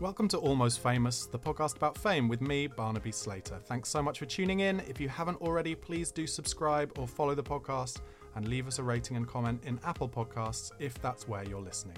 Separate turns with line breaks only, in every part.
Welcome to Almost Famous, the podcast about fame with me, Barnaby Slater. Thanks so much for tuning in. If you haven't already, please do subscribe or follow the podcast and leave us a rating and comment in Apple Podcasts if that's where you're listening.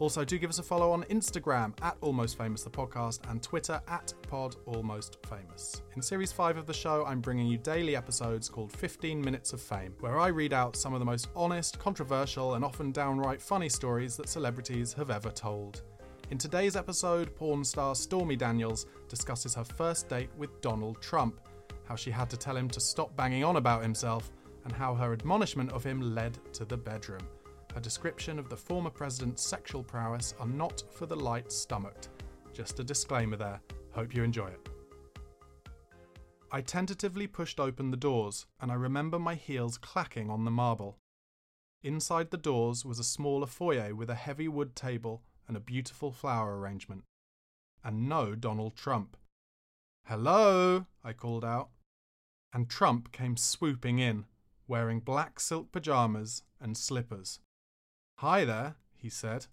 Also, do give us a follow on Instagram at Almost Famous the podcast and Twitter at Pod Almost Famous. In series 5 of the show, I'm bringing you daily episodes called 15 Minutes of Fame, where I read out some of the most honest, controversial, and often downright funny stories that celebrities have ever told. In today's episode, porn star Stormy Daniels discusses her first date with Donald Trump, how she had to tell him to stop banging on about himself, and how her admonishment of him led to the bedroom. Her description of the former president's sexual prowess are not for the light stomached. Just a disclaimer there. Hope you enjoy it. I tentatively pushed open the doors, and I remember my heels clacking on the marble. Inside the doors was a smaller foyer with a heavy wood table and a beautiful flower arrangement. And no Donald Trump. Hello, I called out. And Trump came swooping in, wearing black silk pajamas and slippers. Hi there, he said.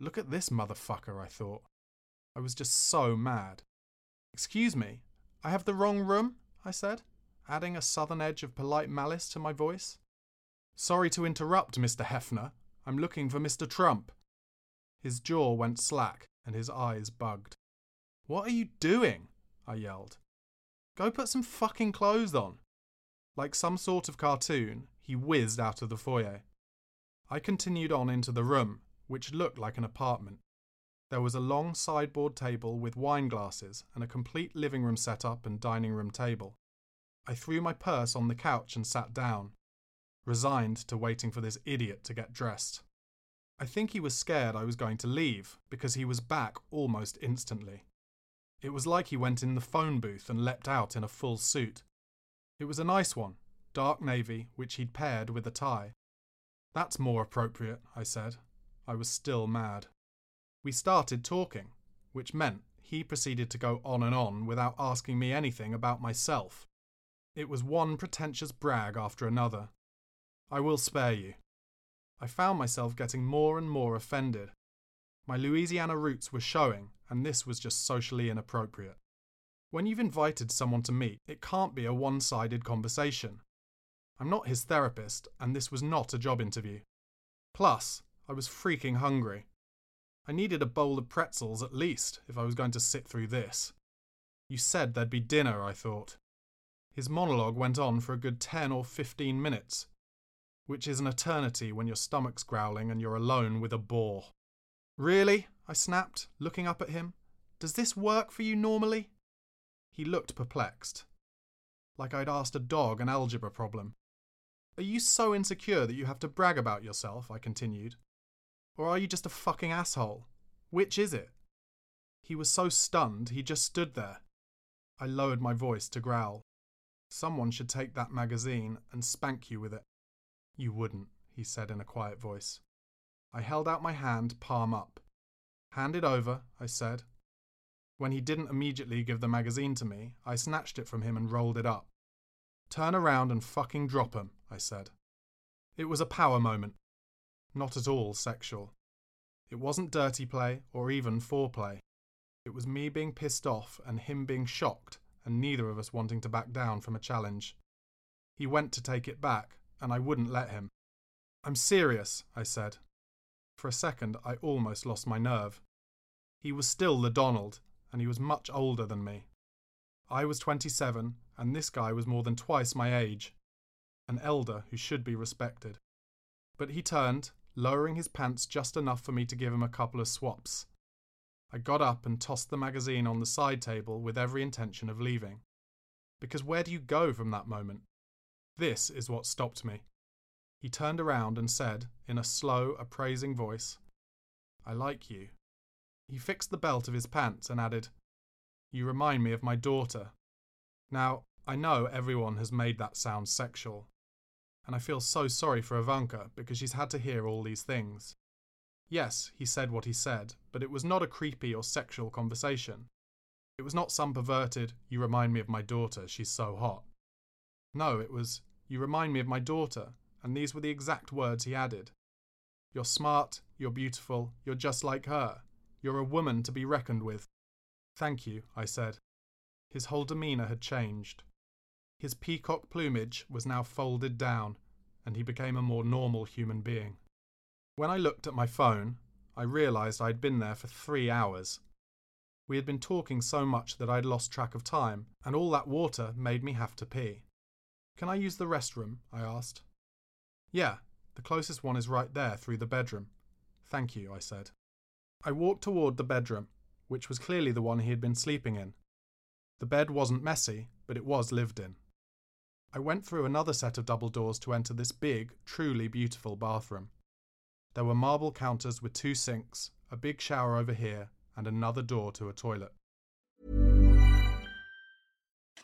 Look at this motherfucker, I thought. I was just so mad. Excuse me, I have the wrong room, I said, adding a southern edge of polite malice to my voice. Sorry to interrupt, Mr. Hefner. I'm looking for Mr. Trump. His jaw went slack and his eyes bugged. What are you doing? I yelled. Go put some fucking clothes on. Like some sort of cartoon, he whizzed out of the foyer. I continued on into the room, which looked like an apartment. There was a long sideboard table with wine glasses and a complete living room setup and dining room table. I threw my purse on the couch and sat down, resigned to waiting for this idiot to get dressed. I think he was scared I was going to leave because he was back almost instantly. It was like he went in the phone booth and leapt out in a full suit. It was a nice one, dark navy, which he'd paired with a tie. That's more appropriate, I said. I was still mad. We started talking, which meant he proceeded to go on and on without asking me anything about myself. It was one pretentious brag after another. I will spare you. I found myself getting more and more offended. My Louisiana roots were showing, and this was just socially inappropriate. When you've invited someone to meet, it can't be a one sided conversation. I'm not his therapist, and this was not a job interview. Plus, I was freaking hungry. I needed a bowl of pretzels at least if I was going to sit through this. You said there'd be dinner, I thought. His monologue went on for a good 10 or 15 minutes, which is an eternity when your stomach's growling and you're alone with a bore. Really? I snapped, looking up at him. Does this work for you normally? He looked perplexed, like I'd asked a dog an algebra problem. Are you so insecure that you have to brag about yourself? I continued. Or are you just a fucking asshole? Which is it? He was so stunned, he just stood there. I lowered my voice to growl. Someone should take that magazine and spank you with it. You wouldn't, he said in a quiet voice. I held out my hand, palm up. Hand it over, I said. When he didn't immediately give the magazine to me, I snatched it from him and rolled it up. Turn around and fucking drop 'em, I said. It was a power moment. Not at all sexual. It wasn't dirty play or even foreplay. It was me being pissed off and him being shocked, and neither of us wanting to back down from a challenge. He went to take it back, and I wouldn't let him. I'm serious, I said. For a second, I almost lost my nerve. He was still the Donald, and he was much older than me. I was 27, and this guy was more than twice my age. An elder who should be respected. But he turned, lowering his pants just enough for me to give him a couple of swaps. I got up and tossed the magazine on the side table with every intention of leaving. Because where do you go from that moment? This is what stopped me. He turned around and said, in a slow, appraising voice, I like you. He fixed the belt of his pants and added, You remind me of my daughter. Now, I know everyone has made that sound sexual, and I feel so sorry for Ivanka because she's had to hear all these things. Yes, he said what he said, but it was not a creepy or sexual conversation. It was not some perverted, you remind me of my daughter, she's so hot. No, it was, you remind me of my daughter, and these were the exact words he added. You're smart, you're beautiful, you're just like her. You're a woman to be reckoned with. Thank you, I said. His whole demeanour had changed. His peacock plumage was now folded down, and he became a more normal human being. When I looked at my phone, I realised I had been there for three hours. We had been talking so much that I had lost track of time, and all that water made me have to pee. Can I use the restroom? I asked. Yeah, the closest one is right there through the bedroom. Thank you, I said. I walked toward the bedroom, which was clearly the one he had been sleeping in. The bed wasn't messy, but it was lived in. I went through another set of double doors to enter this big, truly beautiful bathroom. There were marble counters with two sinks, a big shower over here, and another door to a toilet.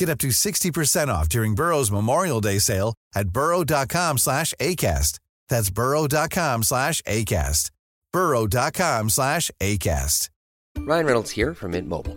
Get up to 60% off during Burrow's Memorial Day sale at burrow.com slash ACAST. That's burrow.com slash ACAST. burrow.com slash ACAST.
Ryan Reynolds here from Mint Mobile.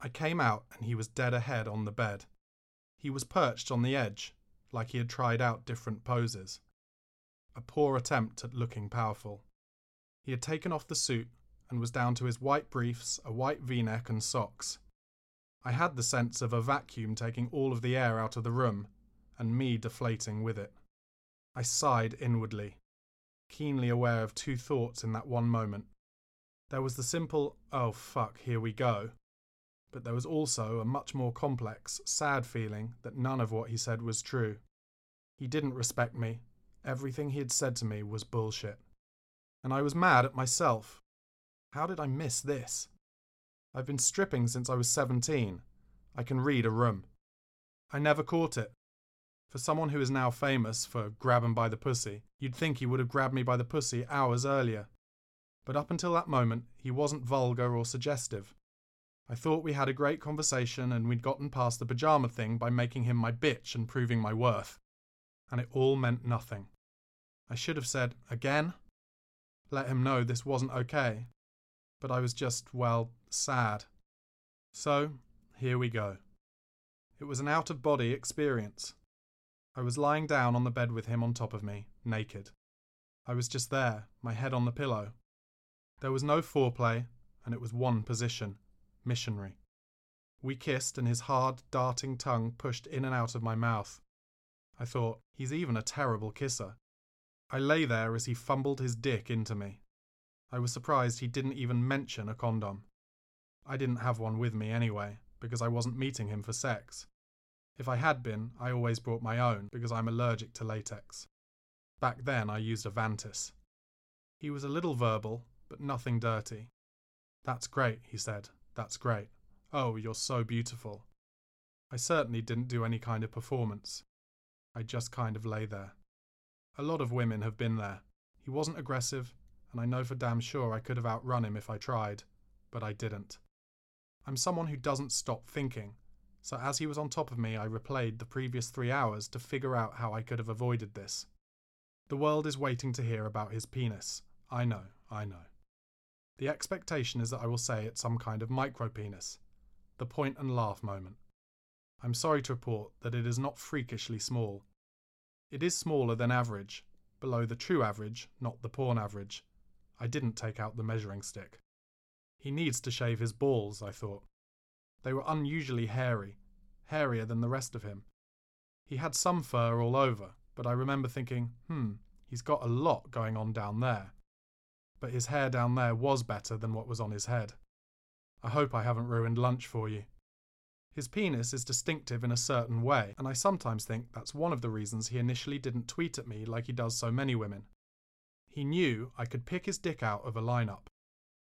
I came out and he was dead ahead on the bed. He was perched on the edge, like he had tried out different poses. A poor attempt at looking powerful. He had taken off the suit and was down to his white briefs, a white v neck, and socks. I had the sense of a vacuum taking all of the air out of the room, and me deflating with it. I sighed inwardly, keenly aware of two thoughts in that one moment. There was the simple, oh fuck, here we go. But there was also a much more complex, sad feeling that none of what he said was true. He didn't respect me. Everything he had said to me was bullshit. And I was mad at myself. How did I miss this? I've been stripping since I was 17. I can read a room. I never caught it. For someone who is now famous for grabbing by the pussy, you'd think he would have grabbed me by the pussy hours earlier. But up until that moment, he wasn't vulgar or suggestive. I thought we had a great conversation and we'd gotten past the pyjama thing by making him my bitch and proving my worth. And it all meant nothing. I should have said, again? Let him know this wasn't okay. But I was just, well, sad. So, here we go. It was an out of body experience. I was lying down on the bed with him on top of me, naked. I was just there, my head on the pillow. There was no foreplay, and it was one position missionary. We kissed, and his hard, darting tongue pushed in and out of my mouth. I thought, he's even a terrible kisser. I lay there as he fumbled his dick into me. I was surprised he didn't even mention a condom. I didn't have one with me anyway, because I wasn't meeting him for sex. If I had been, I always brought my own because I'm allergic to latex. Back then, I used Avantis. He was a little verbal, but nothing dirty. That's great, he said. That's great. Oh, you're so beautiful. I certainly didn't do any kind of performance. I just kind of lay there. A lot of women have been there. He wasn't aggressive, and I know for damn sure I could have outrun him if I tried, but I didn't. I'm someone who doesn't stop thinking, so as he was on top of me, I replayed the previous three hours to figure out how I could have avoided this. The world is waiting to hear about his penis. I know, I know. The expectation is that I will say it's some kind of micro penis. The point and laugh moment. I'm sorry to report that it is not freakishly small. It is smaller than average, below the true average, not the porn average. I didn't take out the measuring stick. He needs to shave his balls, I thought. They were unusually hairy, hairier than the rest of him. He had some fur all over, but I remember thinking, hmm, he's got a lot going on down there but his hair down there was better than what was on his head. I hope I haven't ruined lunch for you. His penis is distinctive in a certain way, and I sometimes think that's one of the reasons he initially didn't tweet at me like he does so many women. He knew I could pick his dick out of a lineup.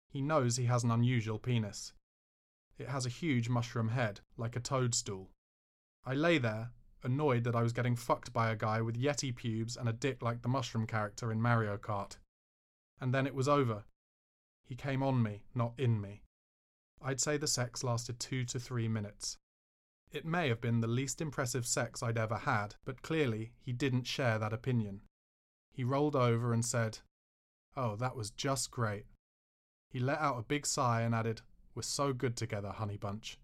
He knows he has an unusual penis. It has a huge mushroom head, like a toadstool. I lay there, annoyed that I was getting fucked by a guy with Yeti pubes and a dick like the mushroom character in Mario Kart and then it was over. He came on me, not in me. I'd say the sex lasted two to three minutes. It may have been the least impressive sex I'd ever had, but clearly he didn't share that opinion. He rolled over and said, Oh, that was just great. He let out a big sigh and added, We're so good together, honey bunch.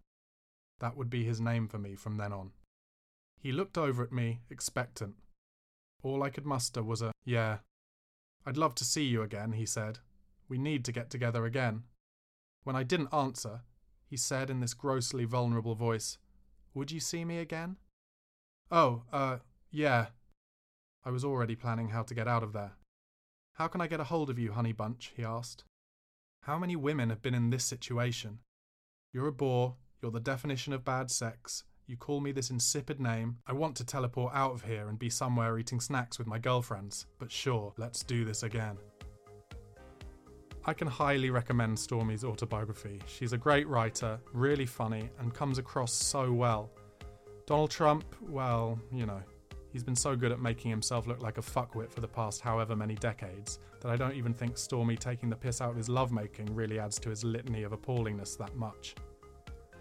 That would be his name for me from then on. He looked over at me, expectant. All I could muster was a, yeah, I'd love to see you again, he said. We need to get together again. When I didn't answer, he said in this grossly vulnerable voice, Would you see me again? Oh, uh, yeah. I was already planning how to get out of there. How can I get a hold of you, honey bunch? he asked. How many women have been in this situation? You're a bore, you're the definition of bad sex, you call me this insipid name. I want to teleport out of here and be somewhere eating snacks with my girlfriends. But sure, let's do this again. I can highly recommend Stormy's autobiography. She's a great writer, really funny, and comes across so well. Donald Trump, well, you know, he's been so good at making himself look like a fuckwit for the past however many decades that I don't even think Stormy taking the piss out of his lovemaking really adds to his litany of appallingness that much.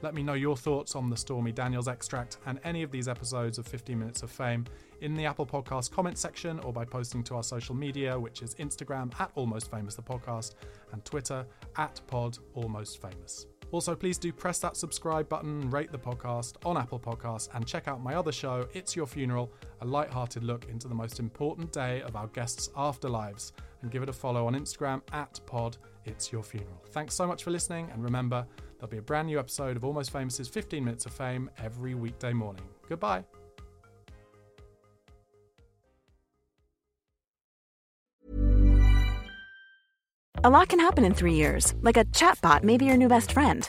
Let me know your thoughts on the Stormy Daniels extract and any of these episodes of 15 Minutes of Fame in the Apple Podcast comment section or by posting to our social media, which is Instagram at Almost Famous the podcast and Twitter at Pod Almost Famous. Also, please do press that subscribe button, rate the podcast on Apple Podcasts, and check out my other show, It's Your Funeral, a light-hearted look into the most important day of our guests' afterlives. And give it a follow on Instagram at Pod It's Your Funeral. Thanks so much for listening, and remember, There'll be a brand new episode of Almost Famous's 15 Minutes of Fame every weekday morning. Goodbye.
A lot can happen in three years, like a chatbot may be your new best friend